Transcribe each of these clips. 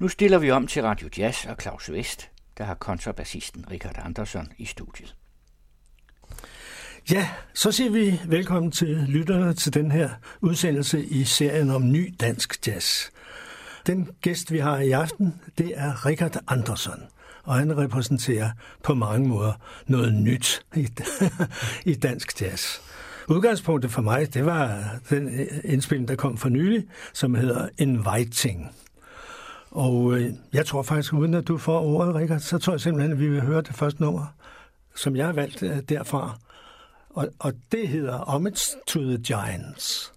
Nu stiller vi om til Radio Jazz og Claus Vest, der har kontrabassisten Richard Andersson i studiet. Ja, så siger vi velkommen til lytterne til den her udsendelse i serien om ny dansk jazz. Den gæst, vi har i aften, det er Richard Andersson, og han repræsenterer på mange måder noget nyt i, i dansk jazz. Udgangspunktet for mig, det var den indspilning, der kom for nylig, som hedder Inviting. Og øh, jeg tror faktisk, uden at du får ordet, Rikard, så tror jeg simpelthen, at vi vil høre det første nummer, som jeg har valgt øh, derfra. Og, og det hedder Homage to the Giants.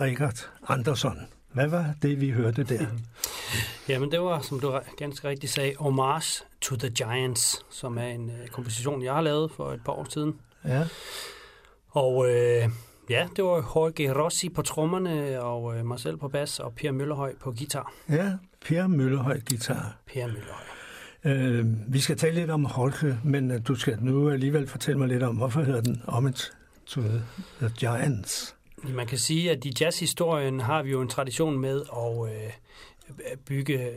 Richard Andersson. Hvad var det, vi hørte der? Jamen, det var, som du ganske rigtigt sagde, Homage to the Giants, som er en uh, komposition, jeg har lavet for et par år siden. Ja. Og øh, ja, det var Jorge Rossi på trommerne, og øh, mig selv på bas, og Per Møllerhøj på guitar. Ja, Per Møllerhøj guitar. Per Møllerhøj. Øh, vi skal tale lidt om Jorge, men øh, du skal nu alligevel fortælle mig lidt om, hvorfor hedder den Homage to the Giants? Man kan sige, at i jazzhistorien har vi jo en tradition med at øh, bygge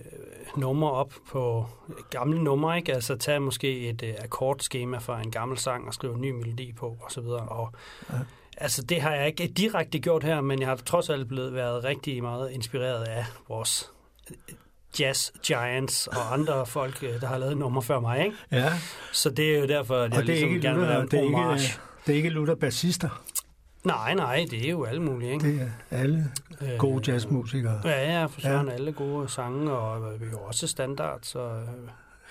numre op på gamle numre, ikke? Altså tage måske et øh, akkordskema fra en gammel sang og skrive en ny melodi på, og så videre. Og, ja. Altså, det har jeg ikke direkte gjort her, men jeg har trods alt blevet været rigtig meget inspireret af vores jazz giants og andre folk, øh, der har lavet numre før mig, ikke? Ja. Så det er jo derfor, at jeg og det er ligesom ikke gerne vil lave en det er ikke, det er ikke Luther bassister. Nej, nej, det er jo alle mulige, ikke? Det er alle gode jazzmusikere. Ja, ja, for søren ja. alle gode sange, og øh, jo også standards og øh,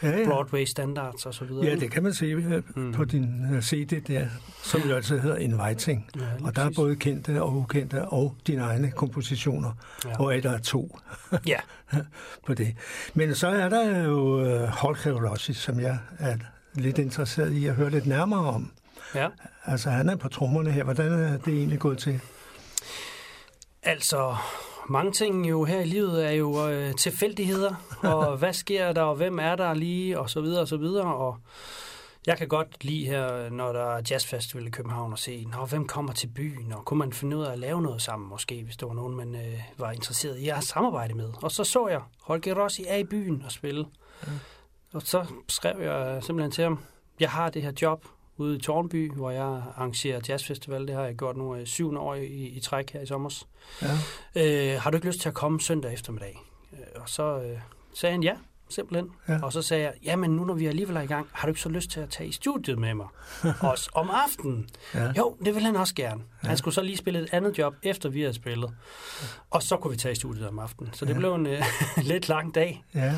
Ja, ja. Broadway standards og så videre. Ja, det kan man se øh, Mm. på din øh, CD der, som jo altså hedder Inviting. Ja, Og der er både kendte og ukendte og dine egne kompositioner, Ja. og der er to Ja, på det. Men så er der jo Jorge Rossi, som jeg er lidt interesseret i at høre lidt nærmere om. ja. Altså, han er på trommerne her. Hvordan er det egentlig gået til? Altså, mange ting jo her i livet er jo øh, tilfældigheder, og hvad sker der, og hvem er der lige, og så videre, og så videre, og jeg kan godt lide her, når der er jazzfestival i København, og se, Nå, hvem kommer til byen, og kunne man finde ud af at lave noget sammen, måske, hvis der var nogen, man øh, var interesseret i at samarbejde med. Og så så jeg, Holger Rossi er i byen og spille. Ja. Og så skrev jeg simpelthen til ham, jeg har det her job ude i Tornby, hvor jeg arrangerer jazzfestival. Det har jeg gjort nu øh, syvende år i, i træk her i sommer. Ja. Øh, har du ikke lyst til at komme søndag eftermiddag? Øh, og så øh, sagde han ja, simpelthen. Ja. Ja. Og så sagde jeg, jamen nu når vi alligevel er i gang, har du ikke så lyst til at tage i studiet med mig? Også om aftenen. Ja. Jo, det vil han også gerne. Ja. Han skulle så lige spille et andet job, efter vi havde spillet. Og så kunne vi tage i studiet om aftenen. Så det Ja. blev en øh, lidt lang dag. ja.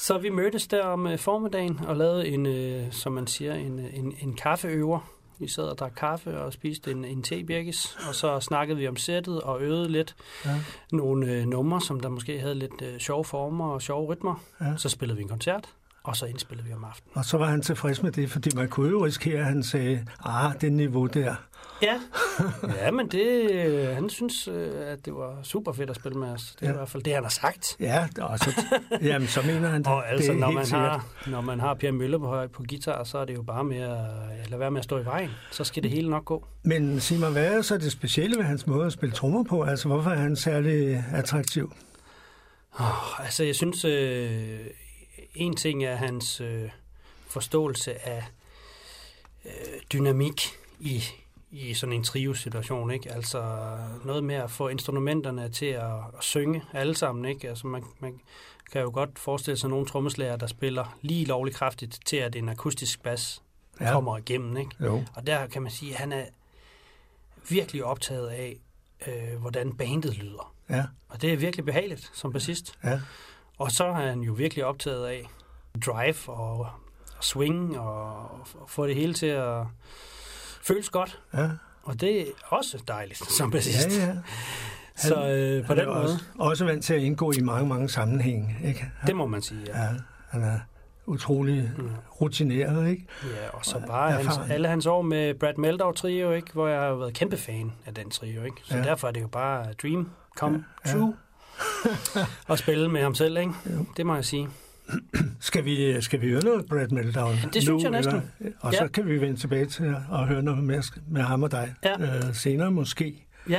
Så vi mødtes der om øh, formiddagen og lavede en, øh, som man siger, en, øh, en, en kaffeøver. Vi sad og drak kaffe og spiste en, en tebirkis, og så snakkede vi om sættet og øvede lidt Ja. nogle øh, numre, som der måske havde lidt øh, sjove former og sjove rytmer. Ja. Så spillede vi en koncert, og så indspillede vi om aftenen. Og så var han tilfreds med det, fordi man kunne jo risikere, at han sagde, ah, det niveau der. Ja, ja men det, øh, han synes, øh, at det var super fedt at spille med os. Det er Ja. i hvert fald det, han har sagt. Ja, og så, jamen, så mener han det. Og altså, det når man, sikkert. har, når man har Per Mølle på, på guitar, så er det jo bare med at lade være med at stå i vejen. Så skal det hele nok gå. Men sig mig, hvad er så det specielle ved hans måde at spille trommer på? Altså, hvorfor er han særlig attraktiv? Oh, altså, jeg synes, øh, en ting er hans øh, forståelse af øh, dynamik i, i sådan en trio-situation, ikke? Altså noget med at få instrumenterne til at, at synge alle sammen, ikke? Altså man, man kan jo godt forestille sig nogle trommeslager, der spiller lige lovligt kraftigt til, at en akustisk bas Ja. kommer igennem, ikke? Jo. Og der kan man sige, at han er virkelig optaget af, øh, hvordan bandet lyder. Ja, Og det er virkelig behageligt som bassist. ja. Og så er han jo virkelig optaget af drive og, og swing og, og få det hele til at føles godt. ja. Og det er også dejligt som bassist. Ja, ja. Så øh, på Han er den måde, også, også vant til at indgå i mange, mange sammenhænge. Ikke? det må man sige. Ja. Ja, han er utrolig rutineret, ikke? Ja, og så Og bare hans, erfaren. alle hans år med Brad Meldau trio, ikke, hvor jeg har været kæmpe fan af den trio. Ikke? Så ja. derfor er det jo bare dream come Ja. ja. true at spille med ham selv. Ikke? Jo. Det må jeg sige. Skal vi, skal vi høre noget Brad Meltdown Det synes jeg næsten. Eller, og så Ja. kan vi vende tilbage til at høre noget mere med ham og dig Ja. øh, senere måske. Ja.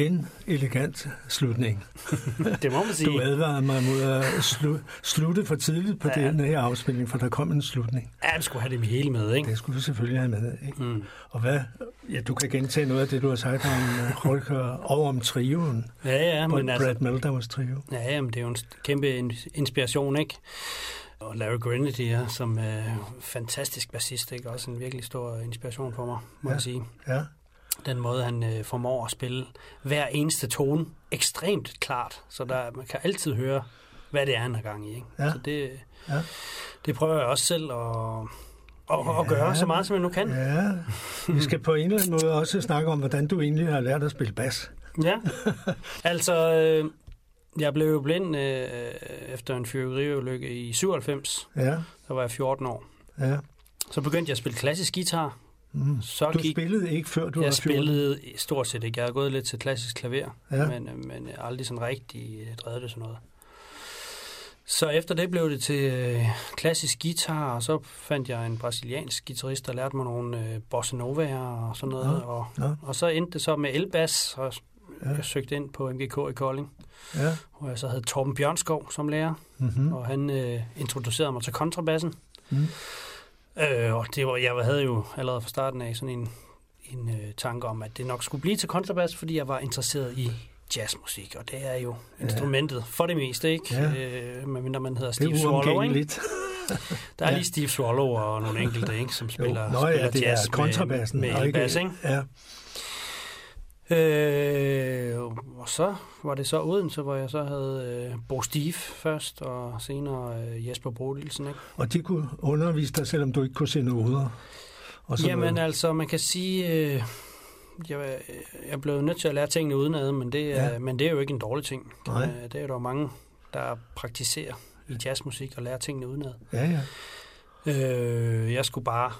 En elegant slutning. det må man sige. Du advarede mig mod at slu, slutte for tidligt på ja. den her afspilning, for der kom en slutning. Ja, du skulle have det hele med, ikke? Det skulle du selvfølgelig have med, ikke? Mm. Og hvad, ja, du kan gentage noget af det, du har sagt om Holger og om trioen. Ja, ja, men Brad altså... Brad Meldauers trio. Ja, ja, men det er jo en kæmpe inspiration, ikke? Og Larry Grenadier, som er fantastisk bassist, ikke? Også en virkelig stor inspiration for mig, må ja. jeg sige. Ja. Den måde, han øh, formår at spille hver eneste tone ekstremt klart, så der, man kan altid høre, hvad det er, han har gang i. Ikke? Ja. Så det, ja. det prøver jeg også selv at, at, ja. at gøre så meget, som jeg nu kan. Ja, vi skal på en eller anden måde også snakke om, hvordan du egentlig har lært at spille bas. Ja, altså... Øh, jeg blev blind øh, efter en fyrværkeriulykke i 97. Ja. Der var jeg 14 år. Ja. Så begyndte jeg at spille klassisk guitar. Mm. Så du gik, spillede ikke før du jeg var 14? spillede stort set ikke. Jeg har gået lidt til klassisk klaver, Ja. men, øh, men jeg aldrig sådan rigtig øh, drevet det sådan noget. Så efter det blev det til øh, klassisk guitar, og så fandt jeg en brasiliansk guitarist, der lærte mig nogle øh, bossa novaer og sådan noget. Ja, Og, ja. og så endte det så med elbas, og Ja. jeg søgte ind på MGK i Kolding, Ja. hvor jeg så havde Torben Bjørnskov som lærer, Mm-hmm. og han øh, introducerede mig til kontrabassen. Mm. Øh, og det var, jeg havde jo allerede fra starten af sådan en, en øh, tanke om, at det nok skulle blive til kontrabas, fordi jeg var interesseret i jazzmusik, og det er jo Ja. instrumentet for det meste, ikke? Ja. Øh, medmindre man hedder Steve Swallow, ikke? Der er Ja. lige Steve Swallow og nogle enkelte, ikke, som spiller, Nå spiller ja, det jazz er kontrabassen. med, med og ikke- ikke? Ja. Øh, og så var det så Odense, hvor jeg så havde øh, Bo Steve først, og senere øh, Jesper Bodilsen, ikke? Og de kunne undervise dig, selvom du ikke kunne se noder. Og Jamen noget. altså, man kan sige, øh, jeg, jeg blev nødt til at lære tingene udenad, men det, er, Ja. men det er jo ikke en dårlig ting. Nej. Øh, Det er der jo mange, der praktiserer i jazzmusik og lærer tingene udenad. Ja, ja. Øh, jeg skulle bare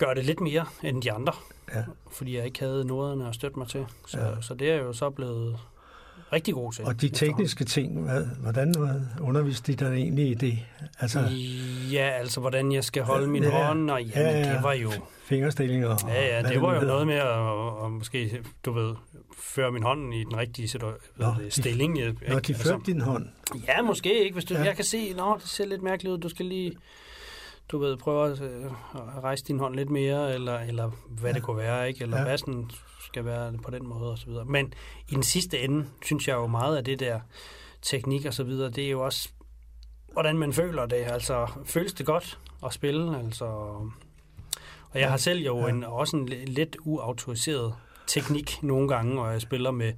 gøre det lidt mere end de andre, Ja. fordi jeg ikke havde noderne at støtte mig til. Så, Ja. så det er jo så blevet rigtig god til. Og de tekniske ting, hvad, hvordan underviste de dig egentlig i det? Altså Ja, altså hvordan jeg skal holde min Ja. hånd, og jamen, Ja, ja. det var jo... fingerstillinger? og Ja, ja, det var jo noget med at, at måske, du ved, føre min hånd i den rigtige situa- Nå, hvad det, stilling. jeg- Når de førte din hånd. Ja, måske ikke. Hvis du, Ja. ja. Jeg kan se, nå, det ser lidt mærkeligt ud. Du skal lige, du ved, prøve at, øh, at rejse din hånd lidt mere, eller, eller hvad ja. det kunne være, ikke? Eller Ja. ja. bassen skal være på den måde, og så videre. Men i den sidste ende, synes jeg jo meget af det der teknik og så videre, det er jo også, hvordan man føler det. Altså, føles det godt at spille? Altså, og jeg har selv jo Ja. en, også en li- lidt uautoriseret teknik nogle gange, og jeg spiller med,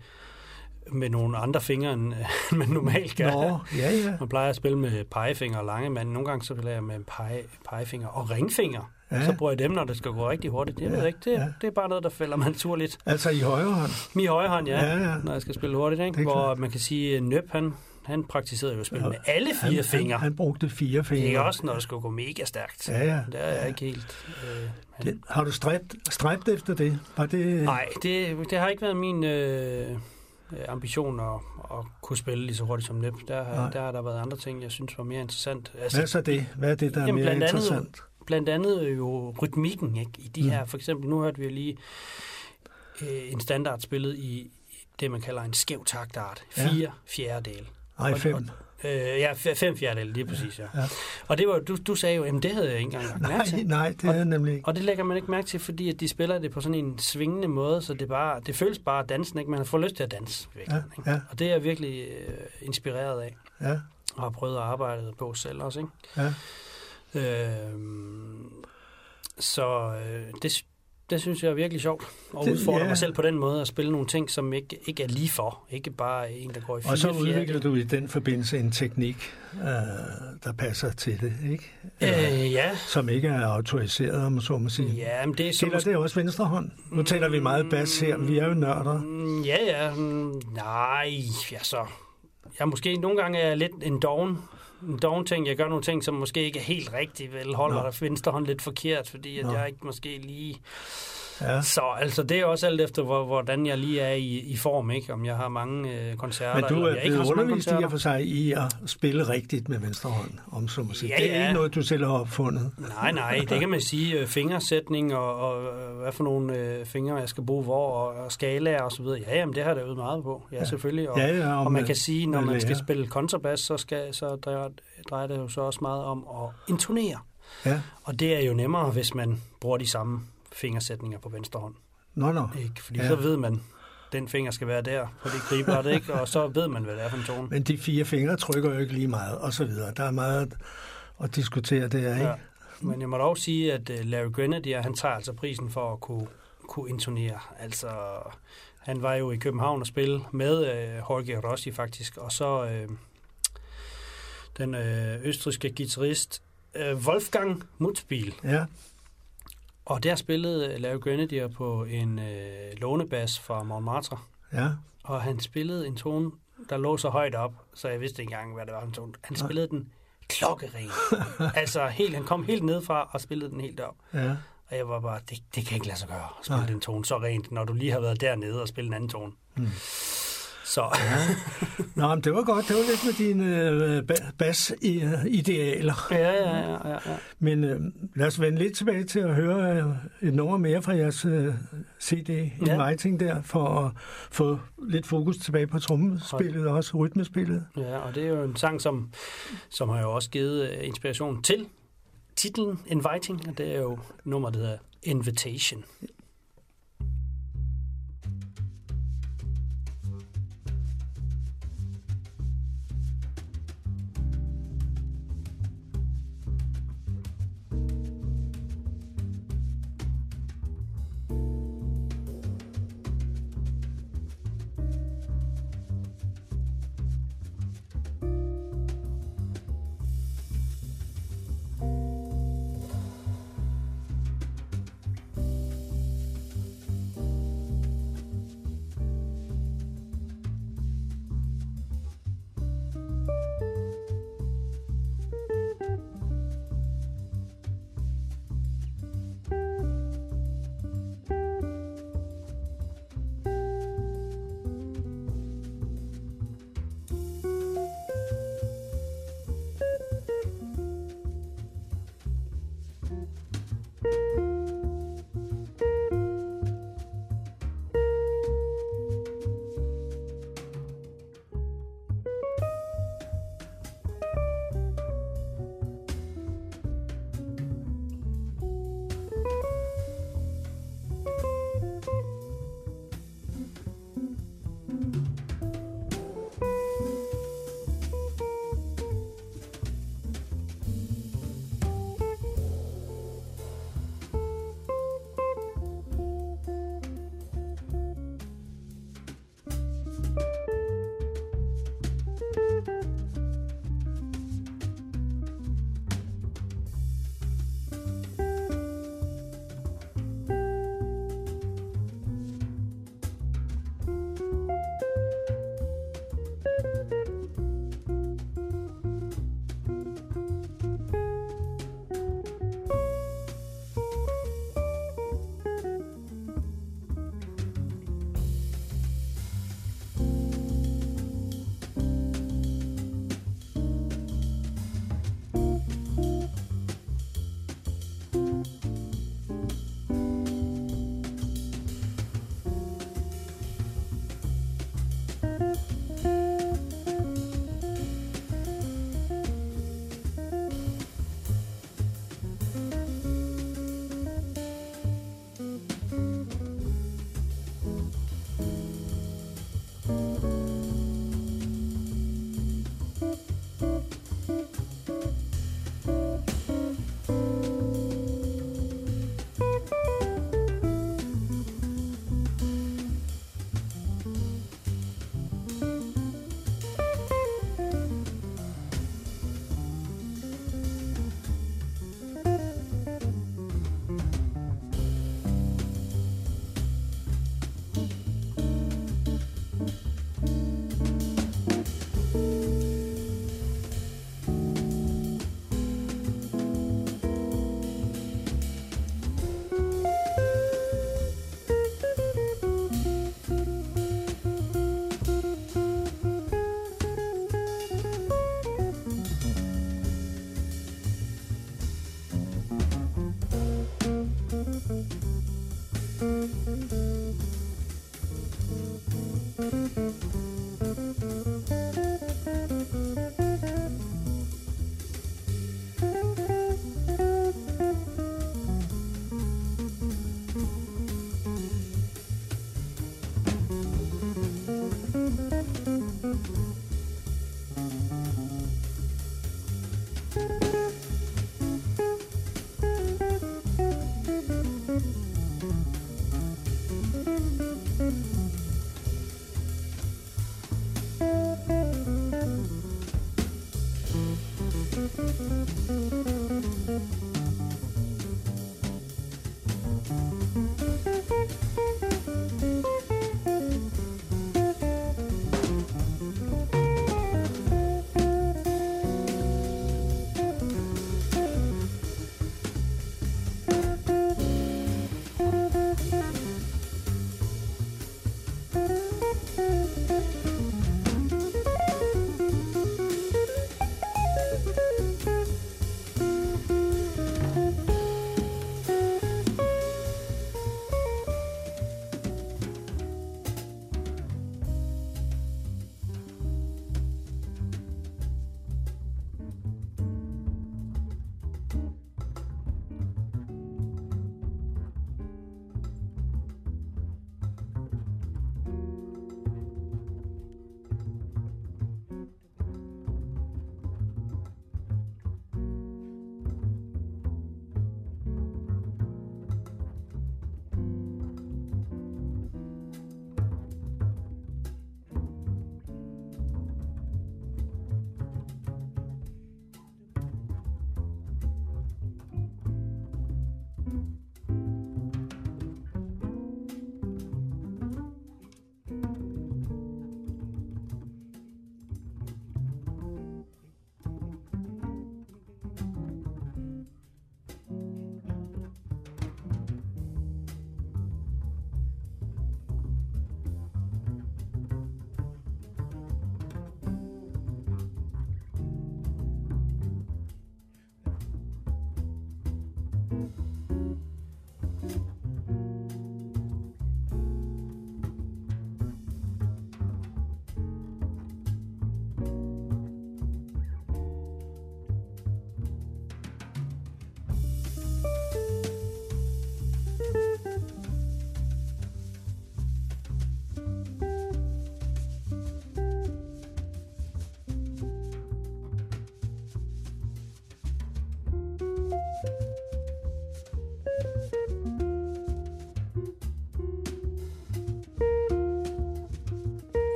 med nogle andre fingre, end man normalt gør. Nå, ja, ja. Man plejer at spille med pegefinger og lange, men nogle gange så spiller jeg med pege, pegefinger og ringfinger. Ja. Ja. Så bruger jeg dem, når det skal gå rigtig hurtigt. Jeg Ja, ved ikke, det, ja. ja. det er bare noget, der falder mig naturligt. Altså i højre hånd. Min højre hånd, ja, Ja, ja. når jeg skal spille hurtigt. Det Ikke? er Hvor klart. man kan sige, at Nøb, han, han praktiserede jo spille Ja. med alle fire han, fingre. Han, han brugte fire fingre. Ikke også, når det skulle gå mega stærkt. Ja, ja. Det er jeg ikke helt... Øh, han, Det, har du stræbt, stræbt efter det? Var det Nej, det, det har ikke været min øh, ambition at, at kunne spille lige så hurtigt som Nip. Der, Nej. har- der har der været andre ting, jeg synes var mere interessant. Altså, Hvad er så det? Hvad er det, der er Jamen, mere blandt andet- interessant? blandt andet jo rytmikken ikke? i de Mm. her. For eksempel, nu hørte vi lige øh, en standard spillet i det, man kalder en skæv taktart. Ja. Fire fjerdedel. Nej, og- fem. Øh, ja, fem fjerdedel, lige præcis, ja. Ja. Og det var, du, du sagde jo, at det havde jeg ikke engang lagt mærke til. nej, det er jeg nemlig ikke. Og det lægger man ikke mærke til, fordi at de spiller det på sådan en svingende måde, så det, bare, det føles bare dansen, ikke? Man får lyst til at danse. Virkelig, Ja, ikke? ja. Og det er jeg virkelig øh, inspireret af, Ja, og har prøvet at arbejde på selv også. Ikke? ja. Øhm, så øh, det, det synes jeg er virkelig sjovt at Det- udfordre ja. mig selv på den måde at spille nogle ting, som ikke, ikke er lige for. Ikke bare en, der går i fire Og så udvikler du i den forbindelse en teknik, øh, der passer til det, ikke? Eller, Øh, ja. Som ikke er autoriseret, om så må sige. ja, men det er så Gælder det også venstre hånd? Nu taler vi meget bas her, vi er jo nørder. Mm, Ja, ja. Mm, Nej, ja så. Jeg måske nogle gange er jeg lidt en doven, en doven ting. Jeg gør nogle ting, som måske ikke er helt rigtigt, vel holder Nå. venstre hånd lidt forkert, fordi at Nå. jeg ikke måske lige Ja. Så altså, det er også alt efter, hvor, hvordan jeg lige er i, i form, ikke? Om jeg har mange øh, koncerter, Men du er blevet undervist i for sig i at spille rigtigt med venstre hånd, om så må sige. Ja, det er ja. ikke noget, du selv har opfundet. Nej, nej, det kan man sige. øh, Fingersætning og, og øh, hvad for nogle øh, fingre, jeg skal bruge hvor, og, og skalaer og så videre. Ja, jamen, det har da øvet meget på. Ja, selvfølgelig. Og, Ja, ja, og man kan sige, når man skal spille kontrabas, så, skal, så drejer, drejer det jo så også meget om at intonere. Ja. Og det er jo nemmere, hvis man bruger de samme fingersætninger på venstre hånd. Nå, nå. Ikke? Fordi Ja. så ved man, den finger skal være der på det gribret, ikke? Og så ved man, hvad det er for en tone. Men de fire fingre trykker jo ikke lige meget, og så videre. Der er meget at diskutere der, ikke? Ja. Men jeg må dog sige, at øh, Larry Grenadier, han tager altså prisen for at kunne, kunne intonere. Altså, han var jo i København og spille med øh, Jorge Rossi faktisk, og så øh, den øh, østriske guitarist øh, Wolfgang Mutzbiel. Ja, Og der spillede Larry Grenadier på en øh, lånebas fra Montmartre, ja. og han spillede en tone, der lå så højt op, så jeg vidste ikke engang, hvad det var en tone. Han spillede den klokkeren. altså, helt, han kom helt ned fra og spillede den helt op. ja. Og jeg var bare, det, det kan ikke lade sig gøre at spille Nej. den tone så rent, når du lige har været dernede og spille en anden tone. Mm. Så Nå, men det var godt. Det var lidt med dine øh, ba- bas-idealer. ja, ja, ja, ja, ja. Men øh, lad os vende lidt tilbage til at høre øh, et nummer mere fra jeres øh, CD Ja. Inviting der, for at få lidt fokus tilbage på trommespillet og også rytmespillet. ja, og det er jo en sang, som, som har jo også givet øh, inspiration til titlen Inviting, og det er jo nummer, der hedder. Invitation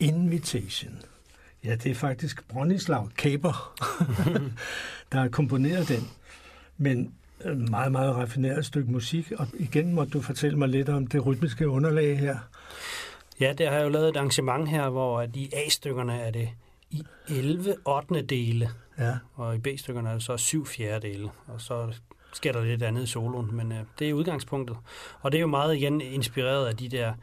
Invitation. Ja, det er faktisk Bronislav Kaper, der har komponeret den. Men meget, meget raffineret stykke musik, og igen må du fortælle mig lidt om det rytmiske underlag her. Ja, det har jeg jo lavet et arrangement her, hvor i A-stykkerne er det i 11 8. dele, ja. og i B-stykkerne er det så 7 fjerdedele, og så sker der lidt andet i soloen, men øh, det er udgangspunktet. Og det er jo meget igen inspireret af de der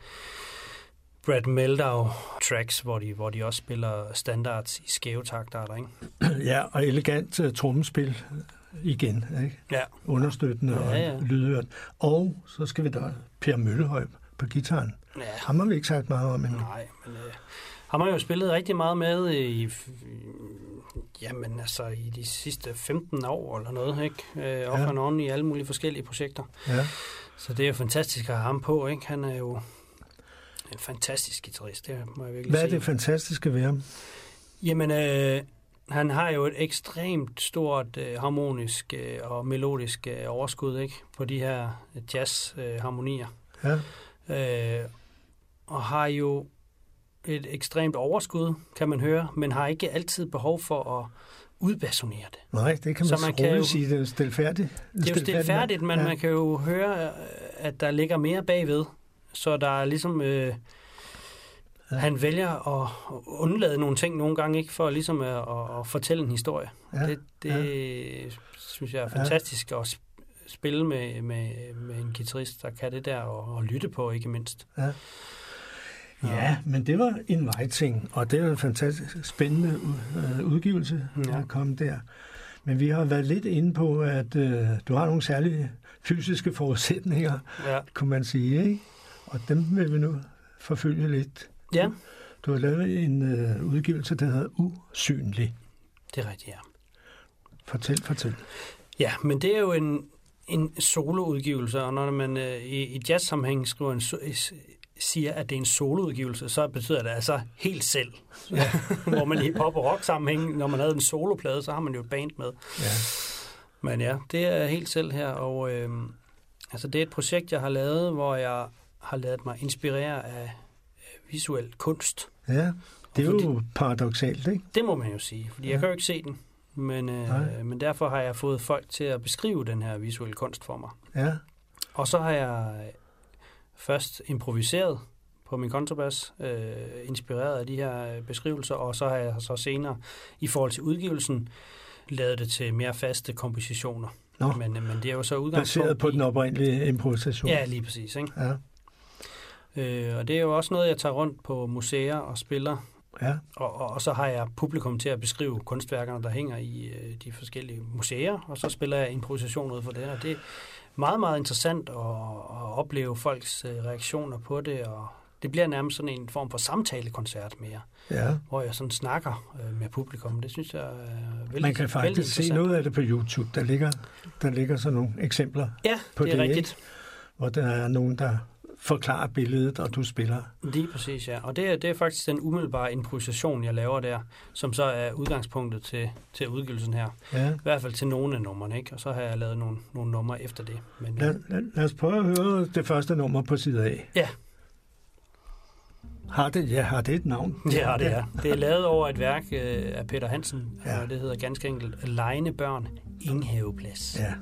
Brad Meldau tracks, hvor de, hvor de også spiller standards i skæve takter, ikke? Ja, og elegant uh, trommespil igen, ikke? Ja. Understøttende Ja, ja. og lydhørt. Og så skal vi da Per Møllehøj på gitaren. Ja, Ham har vi ikke sagt meget om endnu. nej, men øh, ham har jo spillet rigtig meget med i, jamen altså i de sidste 15 år eller noget, ikke? Øh, off Ja. and on i alle mulige forskellige projekter. Ja. Så det er jo fantastisk at have ham på, ikke? Han er jo en fantastisk guitarist, det må jeg virkelig Hvad er sige. det fantastiske ved ham? Jamen, øh, han har jo et ekstremt stort øh, harmonisk øh, og melodisk øh, overskud ikke? på de her jazz-harmonier. Ja. Øh, og har jo et ekstremt overskud, kan man høre, men har ikke altid behov for at udbasonere det. Nej, det kan Så man, man man kan jo- sige, det er stilfærdigt. Det er jo stilfærdigt, men ja. man kan jo høre, øh, at der ligger mere bagved. Så der er ligesom... Øh, Ja. Han vælger at at undlade nogle ting nogle gange, ikke for ligesom at, at, at fortælle en historie. Ja. Det, det synes jeg er fantastisk at sp- spille med, med, med en guitarist, der kan det der, og, og lytte på, ikke mindst. Ja. Ja, men det var en vejting, og det er en fantastisk spændende øh, udgivelse, der Ja. kommet der. Men vi har været lidt inde på, at øh, du har nogle særlige fysiske forudsætninger, Ja, kunne man sige, ikke? Og dem vil vi nu forfølge lidt. ja Du har lavet en øh, udgivelse, der hedder Usynlig. det er rigtigt, ja. Fortæl, fortæl. Ja, men det er jo en, en soloudgivelse, og når man øh, i, i jazz-sammenhæng skriver en, so- siger, at det er en soloudgivelse, så betyder det altså helt selv. Ja. Hvor man i pop- og rock-sammenhæng, når man havde en soloplade, så har man jo et band med. Ja. Men ja, det er helt selv her, og øh, altså det er et projekt, jeg har lavet, hvor jeg har lavet mig inspirere af visuel kunst. ja, det er Og jo paradoxalt, ikke? Det må man jo sige, fordi ja. jeg kan jo ikke se den. Men, Nej. øh, men derfor har jeg fået folk til at beskrive den her visuelle kunst for mig. Ja, Og så har jeg øh, først improviseret på min kontrabas, øh, inspireret af de her øh, beskrivelser, og så har jeg så senere, i forhold til udgivelsen, lavet det til mere faste kompositioner. Nå. Men, øh, men det er jo så udgangspunkt baseret på i- den oprindelige improvisation. Ja, lige præcis. Ikke? Ja, Øh, og det er jo også noget, jeg tager rundt på museer og spiller, ja, og, og, og så har jeg publikum til at beskrive kunstværkerne, der hænger i øh, de forskellige museer, og så spiller jeg improvisation ud for det, og det er meget, meget interessant at, at opleve folks øh, reaktioner på det, og det bliver nærmest sådan en form for samtalekoncert mere, ja. hvor jeg sådan snakker øh, med publikum. Det synes jeg er vældig, Man kan faktisk se noget af det på YouTube. Der ligger, der ligger sådan nogle eksempler, Ja, på det er det, rigtigt. hvor der er nogen, der forklarer billedet, og du spiller. Lige præcis, ja. Og det er, det er faktisk den umiddelbare improvisation, jeg laver der, som så er udgangspunktet til, til udgivelsen her. Ja. I hvert fald til nogle af numrene, ikke? Og så har jeg lavet nogle, nogle numre efter det. Men, Lad, lad, lad os prøve at høre det første nummer på side A. Ja. Har det, ja, har det et navn? Ja, det er. Det er lavet over et værk øh, af Peter Hansen, Ja. ja. og det hedder ganske enkelt Lejne børn, Inghaveplads. Ja.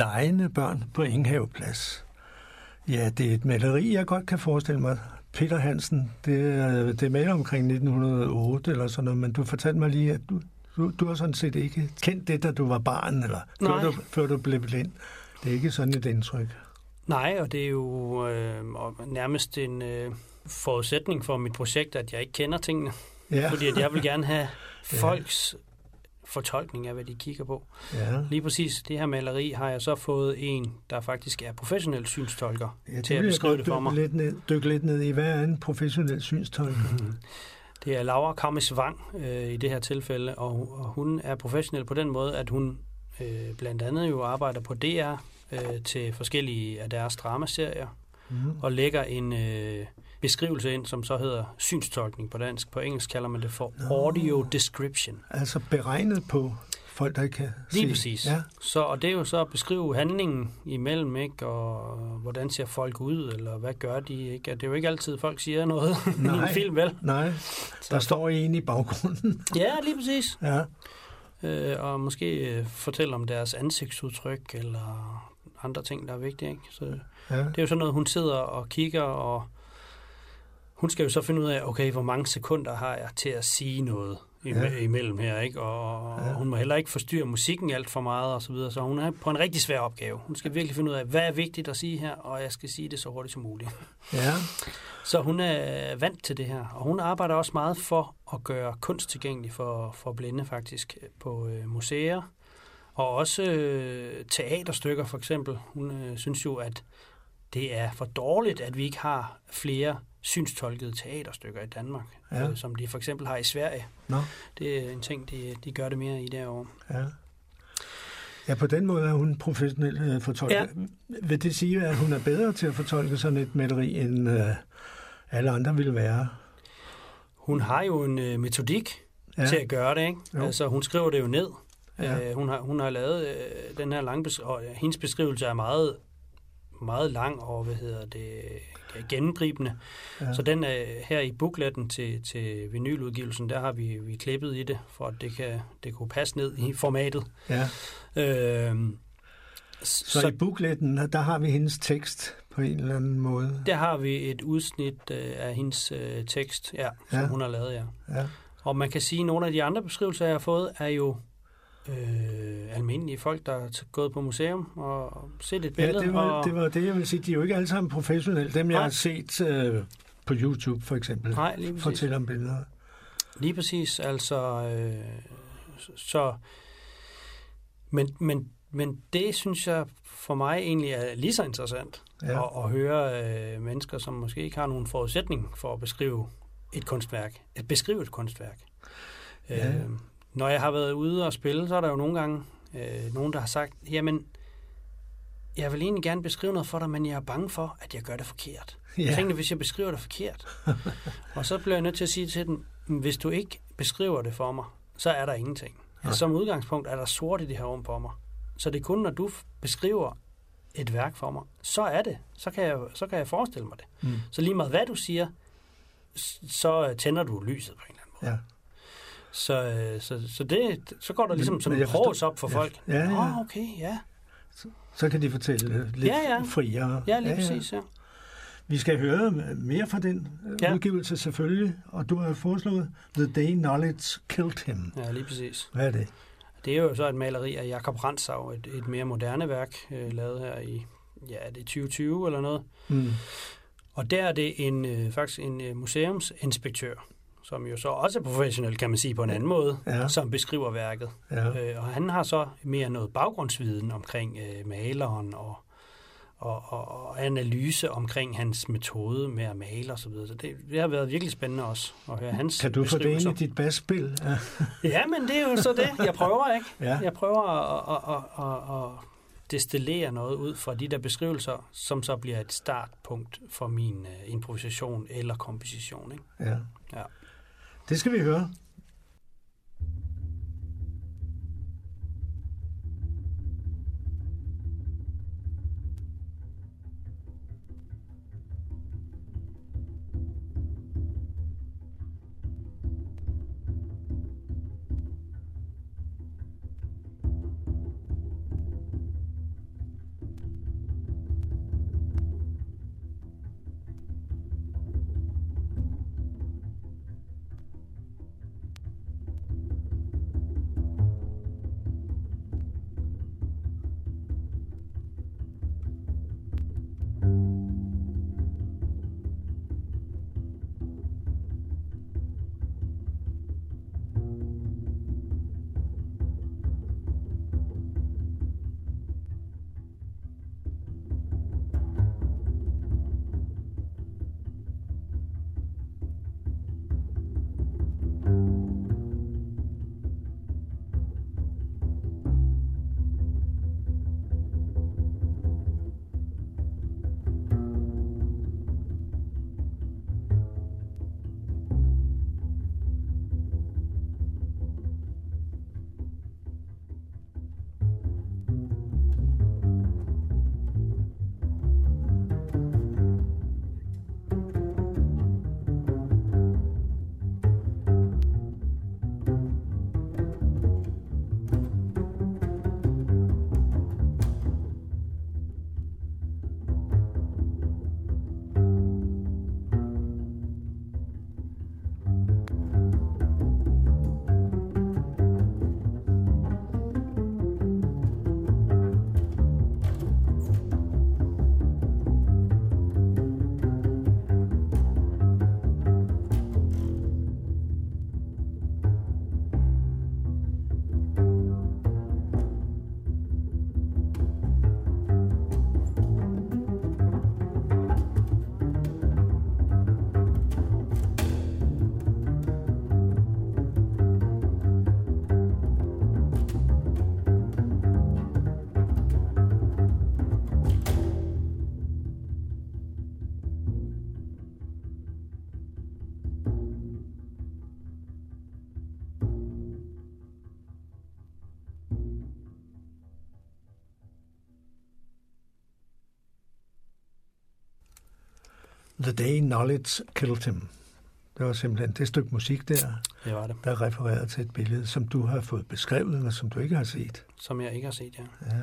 Lejende børn på Inghaveplads. Ja, det er et maleri, jeg godt kan forestille mig. Peter Hansen, det er, det er malet omkring 1908 eller sådan noget, men du fortalte mig lige, at du, du, du har sådan set ikke kendt det, da du var barn, eller før du, før du blev blind. Det er ikke sådan et indtryk. Nej, og det er jo øh, nærmest en øh, forudsætning for mit projekt, at jeg ikke kender tingene. Ja. Fordi at jeg vil gerne have folks. Fortolkning af, hvad de kigger på. Ja. Lige præcis det her maleri har jeg så fået en, der faktisk er professionel synstolker ja, til at beskrive det for mig. Lidt ned, dykke lidt ned i, hvad er en professionel synstolker? Mm-hmm. Det er Laura Kammes Vang øh, i det her tilfælde, og, og hun er professionel på den måde, at hun øh, blandt andet jo arbejder på DR øh, til forskellige af deres dramaserier, mm. og lægger en øh, beskrivelse ind, som så hedder synstolkning på dansk. På engelsk kalder man det for Nå. audio description. Altså beregnet på folk, der ikke kan Lige se. præcis. Ja. Så, og det er jo så at beskrive handlingen imellem, ikke? og hvordan ser folk ud, eller hvad gør de? Ikke? Det er jo ikke altid, folk siger noget nej, i en film, vel? Nej, der så, står en i baggrunden. ja, lige præcis. Ja. Øh, og måske øh, fortælle om deres ansigtsudtryk, eller andre ting, der er vigtige. Ikke? Så ja. Det er jo sådan noget, hun sidder og kigger, og hun skal jo så finde ud af, okay, hvor mange sekunder har jeg til at sige noget ja. imellem her, ikke? Og, ja. hun må heller ikke forstyrre musikken alt for meget og så videre, så hun er på en rigtig svær opgave. Hun skal virkelig finde ud af, hvad er vigtigt at sige her, og jeg skal sige det så hurtigt som muligt. Ja. Så hun er vant til det her, og hun arbejder også meget for at gøre kunst tilgængelig for, for blinde faktisk på øh, museer, og også øh, teaterstykker for eksempel. Hun øh, synes jo, at det er for dårligt, at vi ikke har flere synstolkede teaterstykker i Danmark, ja. øh, som de for eksempel har i Sverige. Nå. Det er en ting, de, de gør det mere i derovre. Ja. Ja, på den måde er hun professionel øh, fortolker. Ja. Vil det sige, at hun er bedre til at fortolke sådan et maleri, end øh, alle andre ville være? Hun har jo en øh, metodik ja. til at gøre det, ikke? Altså, hun skriver det jo ned. Ja. Øh, hun, har, hun har lavet øh, den her lange beskri- og hendes beskrivelse er meget meget lang og hvad hedder det gennemgribende. Ja. Så den er her i bookletten til, til vinyludgivelsen, der har vi, vi klippet i det, for at det kan det kunne passe ned i formatet. Ja. Øhm, så, så i bookletten, der har vi hendes tekst på en eller anden måde? Der har vi et udsnit øh, af hendes øh, tekst, ja, som ja. hun har lavet, ja. ja. Og man kan sige, at nogle af de andre beskrivelser, jeg har fået, er jo øh, almindelige folk, der er gået på museum og set et billede. Ja, det var, og... det var det, jeg vil sige. De er jo ikke alle sammen professionelle. Dem, jeg Nej. har set øh, på YouTube, for eksempel, Nej, lige præcis. fortæller om billeder. Lige præcis. Altså, øh, så... Men, men, men det, synes jeg, for mig egentlig er lige så interessant ja. at, at høre øh, mennesker, som måske ikke har nogen forudsætning for at beskrive et kunstværk. At beskrive et kunstværk. Ja. Øh, når jeg har været ude og spille, så er der jo nogle gange øh, nogen, der har sagt, jamen, jeg vil egentlig gerne beskrive noget for dig, men jeg er bange for, at jeg gør det forkert. Yeah. Jeg tænkte, hvis jeg beskriver det forkert. og så bliver jeg nødt til at sige til dem, hvis du ikke beskriver det for mig, så er der ingenting. Ja. Altså, som udgangspunkt er der sort i det her rum for mig. Så det er kun, når du beskriver et værk for mig, så er det. Så kan jeg, så kan jeg forestille mig det. Mm. Så lige meget hvad du siger, så tænder du lyset på en eller anden måde. Ja. Så, øh, så, så, det, så går der ligesom som en pros op for ja, folk. Ja, ja. Oh, okay, ja. Så, så kan de fortælle lidt ja, ja. friere. Ja, lige ja, præcis, ja. Vi skal høre mere fra den øh, ja. udgivelse selvfølgelig, og du har foreslået The Day Knowledge Killed Him. Ja, lige præcis. Hvad er det? Det er jo så et maleri af Jakob Rantzau, et, et mere moderne værk, øh, lavet her i, ja, det er 2020 eller noget. Mm. Og der er det en, øh, faktisk en øh, museumsinspektør, som jo så også er professionel, kan man sige på en anden måde, ja. som beskriver værket. Ja. Øh, og han har så mere noget baggrundsviden omkring øh, maleren og, og, og, og analyse omkring hans metode med at male osv. Så, videre. så det, det har været virkelig spændende også at høre hans Kan du få det ind i dit basspil? Ja. ja, men det er jo så det. Jeg prøver, ikke? Ja. Jeg prøver at, at, at, at, at destillere noget ud fra de der beskrivelser, som så bliver et startpunkt for min uh, improvisation eller komposition. Ikke? Ja. ja. Det skal vi høre. Day Knowledge Killed Him. Det var simpelthen det stykke musik der, Det var det, der refererede til et billede, som du har fået beskrevet, men som du ikke har set. som jeg ikke har set, ja. Ja.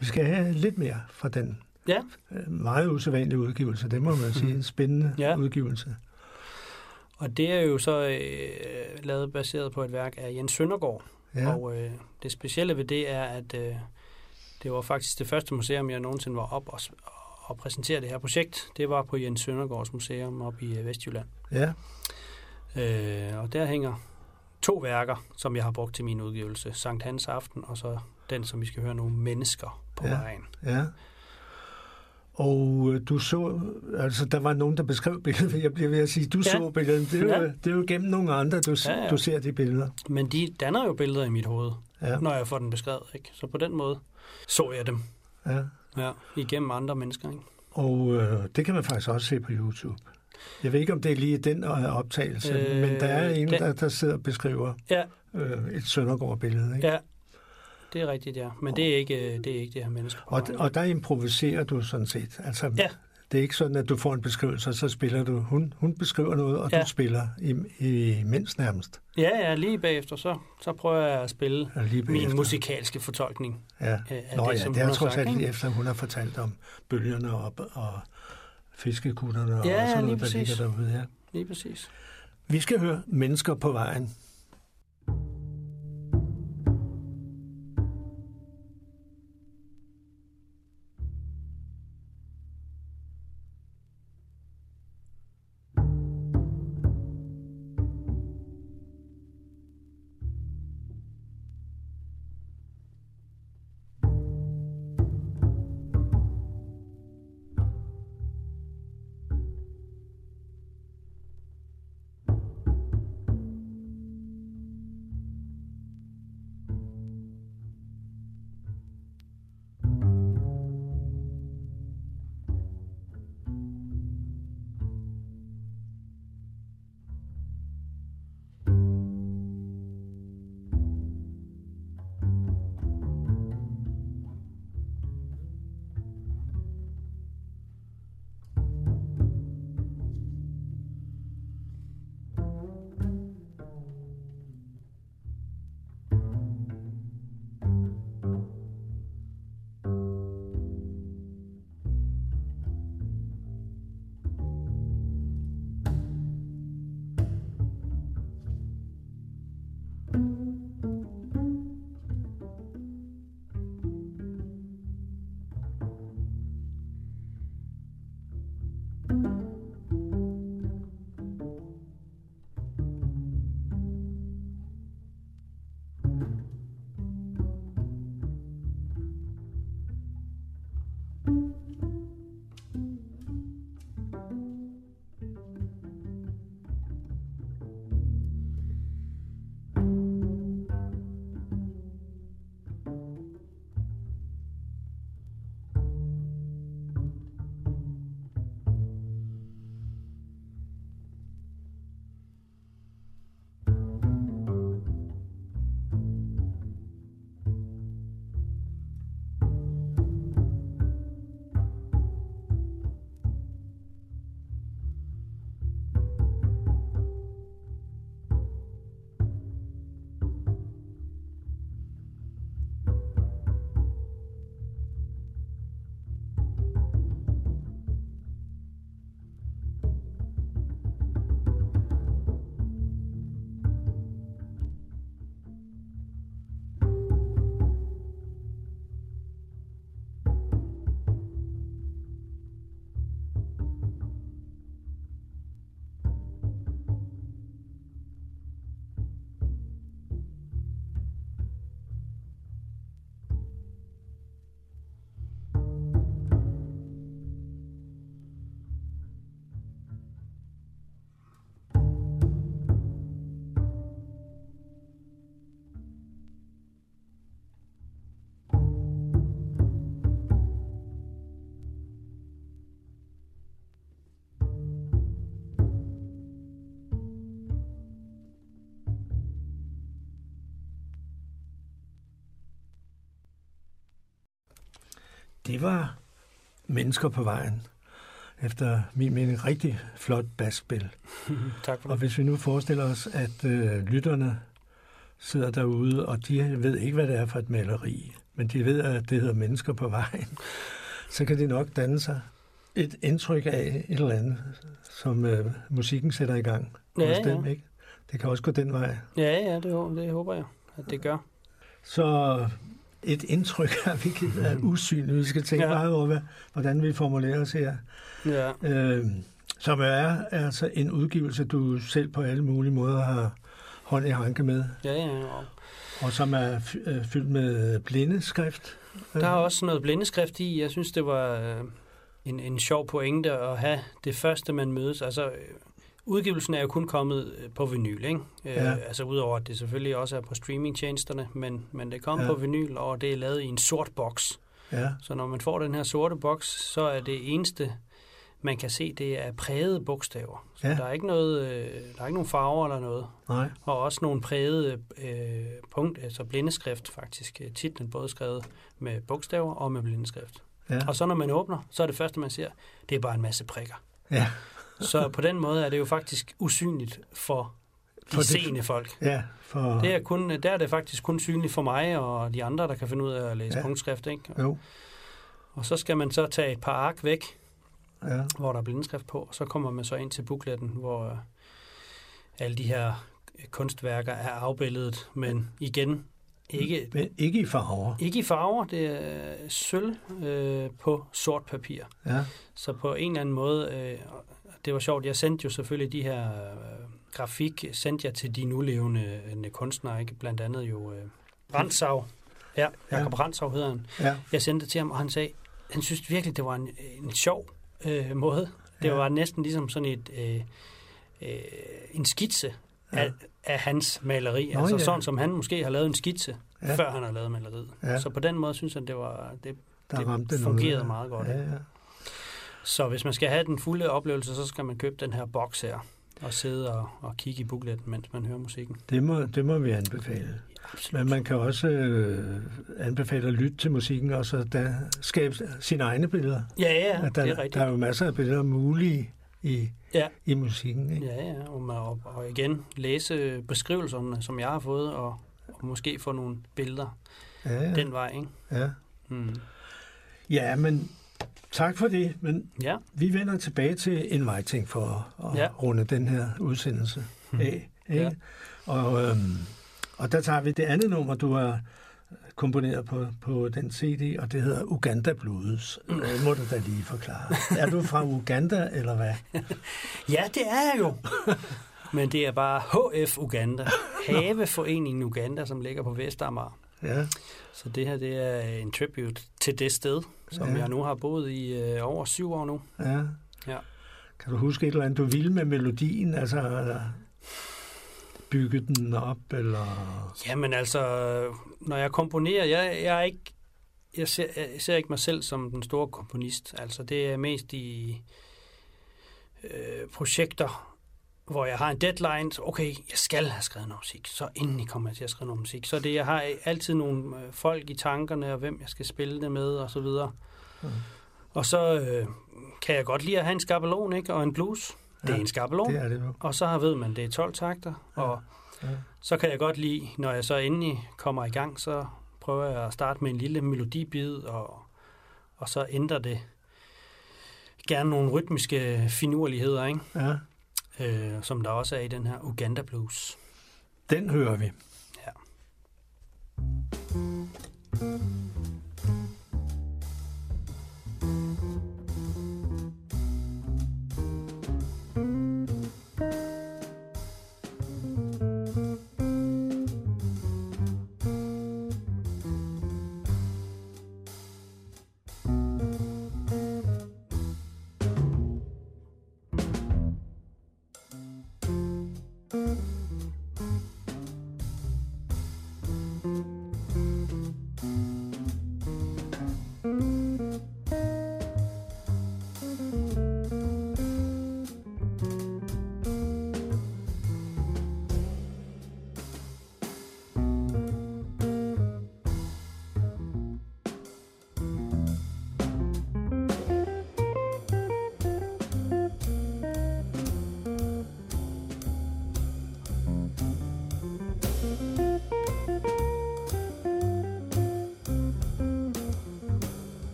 Vi skal have lidt mere fra den Ja, øh, meget usædvanlige udgivelse. Det må man sige. En spændende Ja. udgivelse. og det er jo så øh, lavet baseret på et værk af Jens Søndergaard. Ja. Og øh, det specielle ved det er, at øh, det var faktisk det første museum, jeg nogensinde var op og, og præsentere det her projekt. Det var på Jens Søndergaards Museum op i øh, Vestjylland. ja. Øh, og der hænger to værker, som jeg har brugt til min udgivelse. Sankt Hans Aften, og så den, som vi skal høre nu, Mennesker på Ja. vejen. Ja. Og øh, du så, altså der var nogen, der beskrev billedet, jeg bliver ved at sige, du Ja. så billedet. Det er, jo, Ja. det er jo gennem nogle andre, du, ja, Ja, du ser de billeder. Men de danner jo billeder i mit hoved, ja. når jeg får den beskrevet. Ikke? Så på den måde så jeg dem ja. Ja, igennem andre mennesker. Ikke? Og øh, det kan man faktisk også se på YouTube. Jeg ved ikke, om det er lige den øh, optagelse, øh, Øh, men der er en, den- der, der sidder og beskriver Ja, øh, et Søndergaard-billede. Ikke? ja. Det er rigtigt, ja. Men det er ikke det, er ikke det her mennesker. på Og, og der improviserer du sådan set. Altså, Ja. Det er ikke sådan, at du får en beskrivelse, og så spiller du. Hun, hun beskriver noget, og Ja. du spiller i, i mindst nærmest. Ja, ja, lige bagefter, så, så prøver jeg at spille lige min musikalske fortolkning Ja. af Nå det, ja, som det er trods alt ikke? efter, hun har fortalt om bølgerne og, og fiskekutterne og Ja, ja, sådan lige noget, der ligger derude. Ja. Lige præcis. Vi skal høre Mennesker på vejen. Det var Mennesker på vejen. efter min mening rigtig flot basspil. tak for Og det. hvis vi nu forestiller os, at øh, lytterne sidder derude, og de ved ikke, hvad det er for et maleri, men de ved, at det hedder mennesker på vejen, så kan de nok danne sig et indtryk af et eller andet, som øh, musikken sætter i gang Ja, hos ja. dem, ikke? Det kan også gå den vej. Ja, ja, det, det håber jeg, at det gør. Så et indtryk har vi givet af usyn. Vi skal tænke Ja. ja. meget over, hvordan vi formulerer os her. Ja, Øh, som er altså en udgivelse, du selv på alle mulige måder har hånd i hanke med, ja, ja. Og og som er øh, fyldt med blindeskrift. der er også noget blindeskrift i. Jeg synes, det var øh, en, en sjov pointe at have det første, man mødes. Altså, udgivelsen er jo kun kommet øh, på vinyl, ikke? Øh, Ja. Altså, udover at det selvfølgelig også er på streamingtjenesterne, men, men det kom Ja. på vinyl, og det er lavet i en sort boks. Ja, Så når man får den her sorte boks, så er det eneste, man kan se, det er prægede bogstaver. Så Ja. der er ikke noget, øh, der er ikke nogen farver eller noget. nej. Og også nogle prægede øh, punkt, altså blindeskrift faktisk. Øh, Titlen både skrevet med bogstaver og med blindeskrift. Ja, Og så når man åbner, så er det første, man ser, det er bare en masse prikker. ja, Så på den måde er det jo faktisk usynligt for de For seende folk. ja for... Det er kun, der er det faktisk kun synligt for mig og de andre, der kan finde ud af at læse Ja. punktskrift. Ikke? Jo, Og så skal man så tage et par ark væk, ja, hvor der er blindeskrift på, og så kommer man så ind til bookletten, hvor øh, alle de her kunstværker er afbildet, men igen ikke, men ikke i farver. ikke i farver, det er sølv øh, på sort papir. Ja, Så på en eller anden måde, øh, det var sjovt, jeg sendte jo selvfølgelig de her øh, grafik, sendte jeg til de nulevende øh, kunstnere, ikke? blandt andet jo øh, Brandsav. Ja, Jakob Ja. Brandsav hedder han. ja, Jeg sendte det til ham, og han sagde, han synes virkelig, det var en, en sjov øh, måde. Det Ja. var næsten ligesom sådan et, øh, øh, en skitse Ja. af, af hans maleri. Nå, altså ja. sådan, som han måske har lavet en skitse, Ja. før han har lavet maleriet. Ja. Så på den måde synes han, det var det, der det fungerede noget. meget godt. Ja, ja. Så hvis man skal have den fulde oplevelse, så skal man købe den her boks her, og sidde og, og kigge i bookletten, mens man hører musikken. Det må, det må vi anbefale. Absolut. Men man kan også øh, anbefale at lytte til musikken, og så da, skabe sine egne billeder. Ja, ja, der, det er rigtigt. der er jo masser af billeder mulige i, Ja. i musikken. Ikke? Ja, ja, og, man, og, og igen læse beskrivelserne, som jeg har fået, og, og måske få nogle billeder Ja, ja. ja. den vej, ikke? ja. Mm. ja, men tak for det. Men Ja, vi vender tilbage til en vejting for at ja. Runde den her udsendelse af. Ikke? Ja. Og, øhm, og der tager vi det andet nummer, du har komponeret på, på den CD, og det hedder Uganda Blues. Det må du da lige forklare. Er du fra Uganda, eller hvad? ja det er jeg jo. Men det er bare HF Uganda, Haveforeningen Uganda, som ligger på Vestamager. Ja, Så det her, det er en tribute til det sted, som Ja. jeg nu har boet i øh, over syv år nu. ja. Ja. Kan du huske et eller andet, du ville med melodien? Altså, bygge den op, eller... Jamen altså, når jeg komponerer, jeg, jeg er ikke, jeg ser, jeg ser ikke mig selv som den store komponist. Altså det er mest i øh, projekter, hvor jeg har en deadline. Så, Okay, jeg skal have skrevet noget musik, så endelig kommer jeg til at skrive noget musik. Så det, jeg har altid nogle øh, folk i tankerne, og hvem jeg skal spille det med, og så videre. Mm. Og så øh, kan jeg godt lide at have en skabelon, ikke? Og en blues. Det er Ja, en skabelon. Det er det nu. Og så ved man, det er 12 takter, Ja, og ja. så kan jeg godt lide, når jeg så endelig kommer i gang, så prøver jeg at starte med en lille melodibid, og, og så ændrer det gerne nogle rytmiske finurligheder, ikke? Ja, Øh, som der også er i den her Uganda Blues. den hører vi. Ja.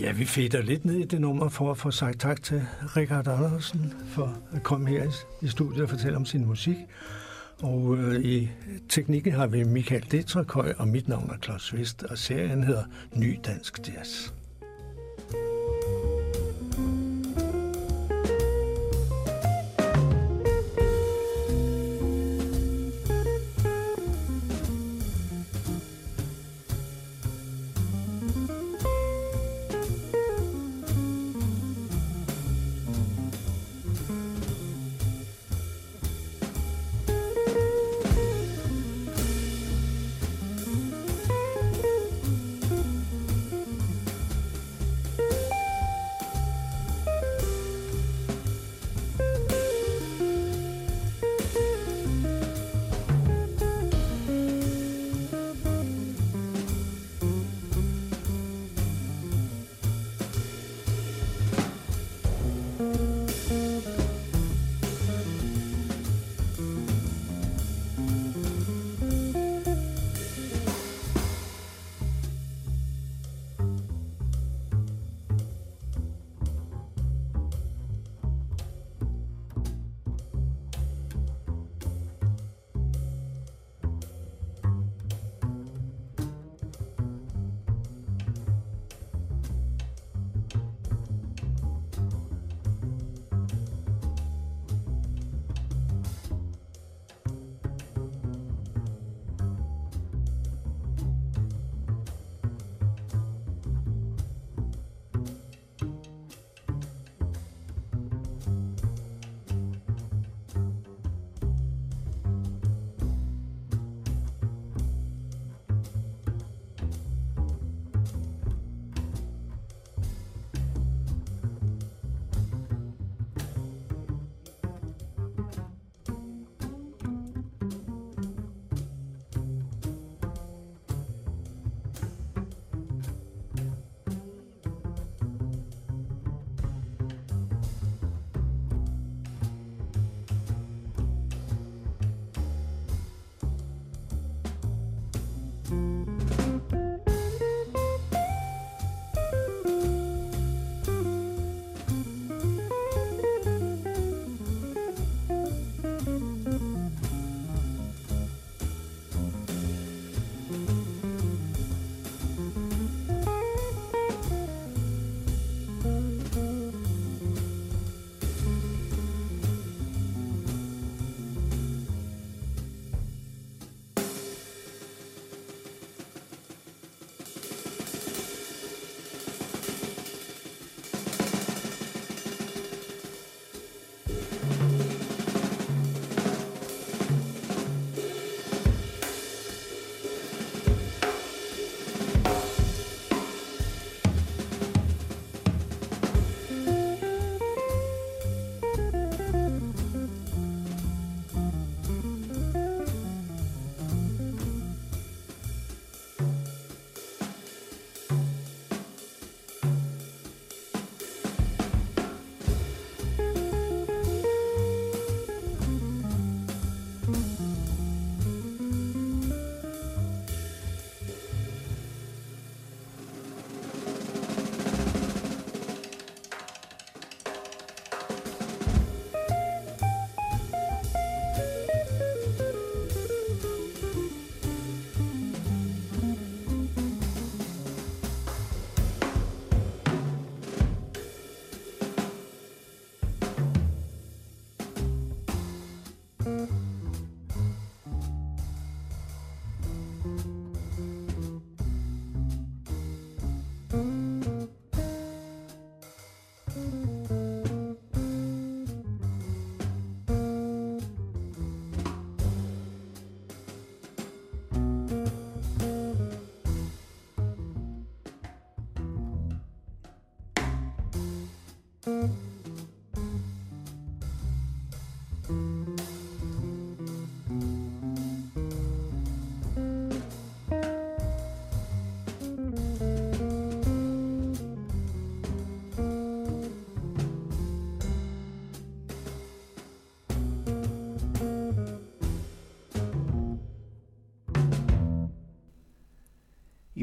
Ja, vi fedter lidt ned i det nummer for at få sagt tak til Richard Andersen for at komme her i studiet og fortælle om sin musik. Og øh, i teknikken har vi Michael Detrakøj, og mit navn er Claus Vest, og serien hedder Ny Dansk Jazz.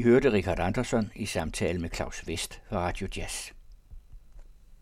Hørte Richard Andersson i samtale med Claus Vest fra Radio Jazz.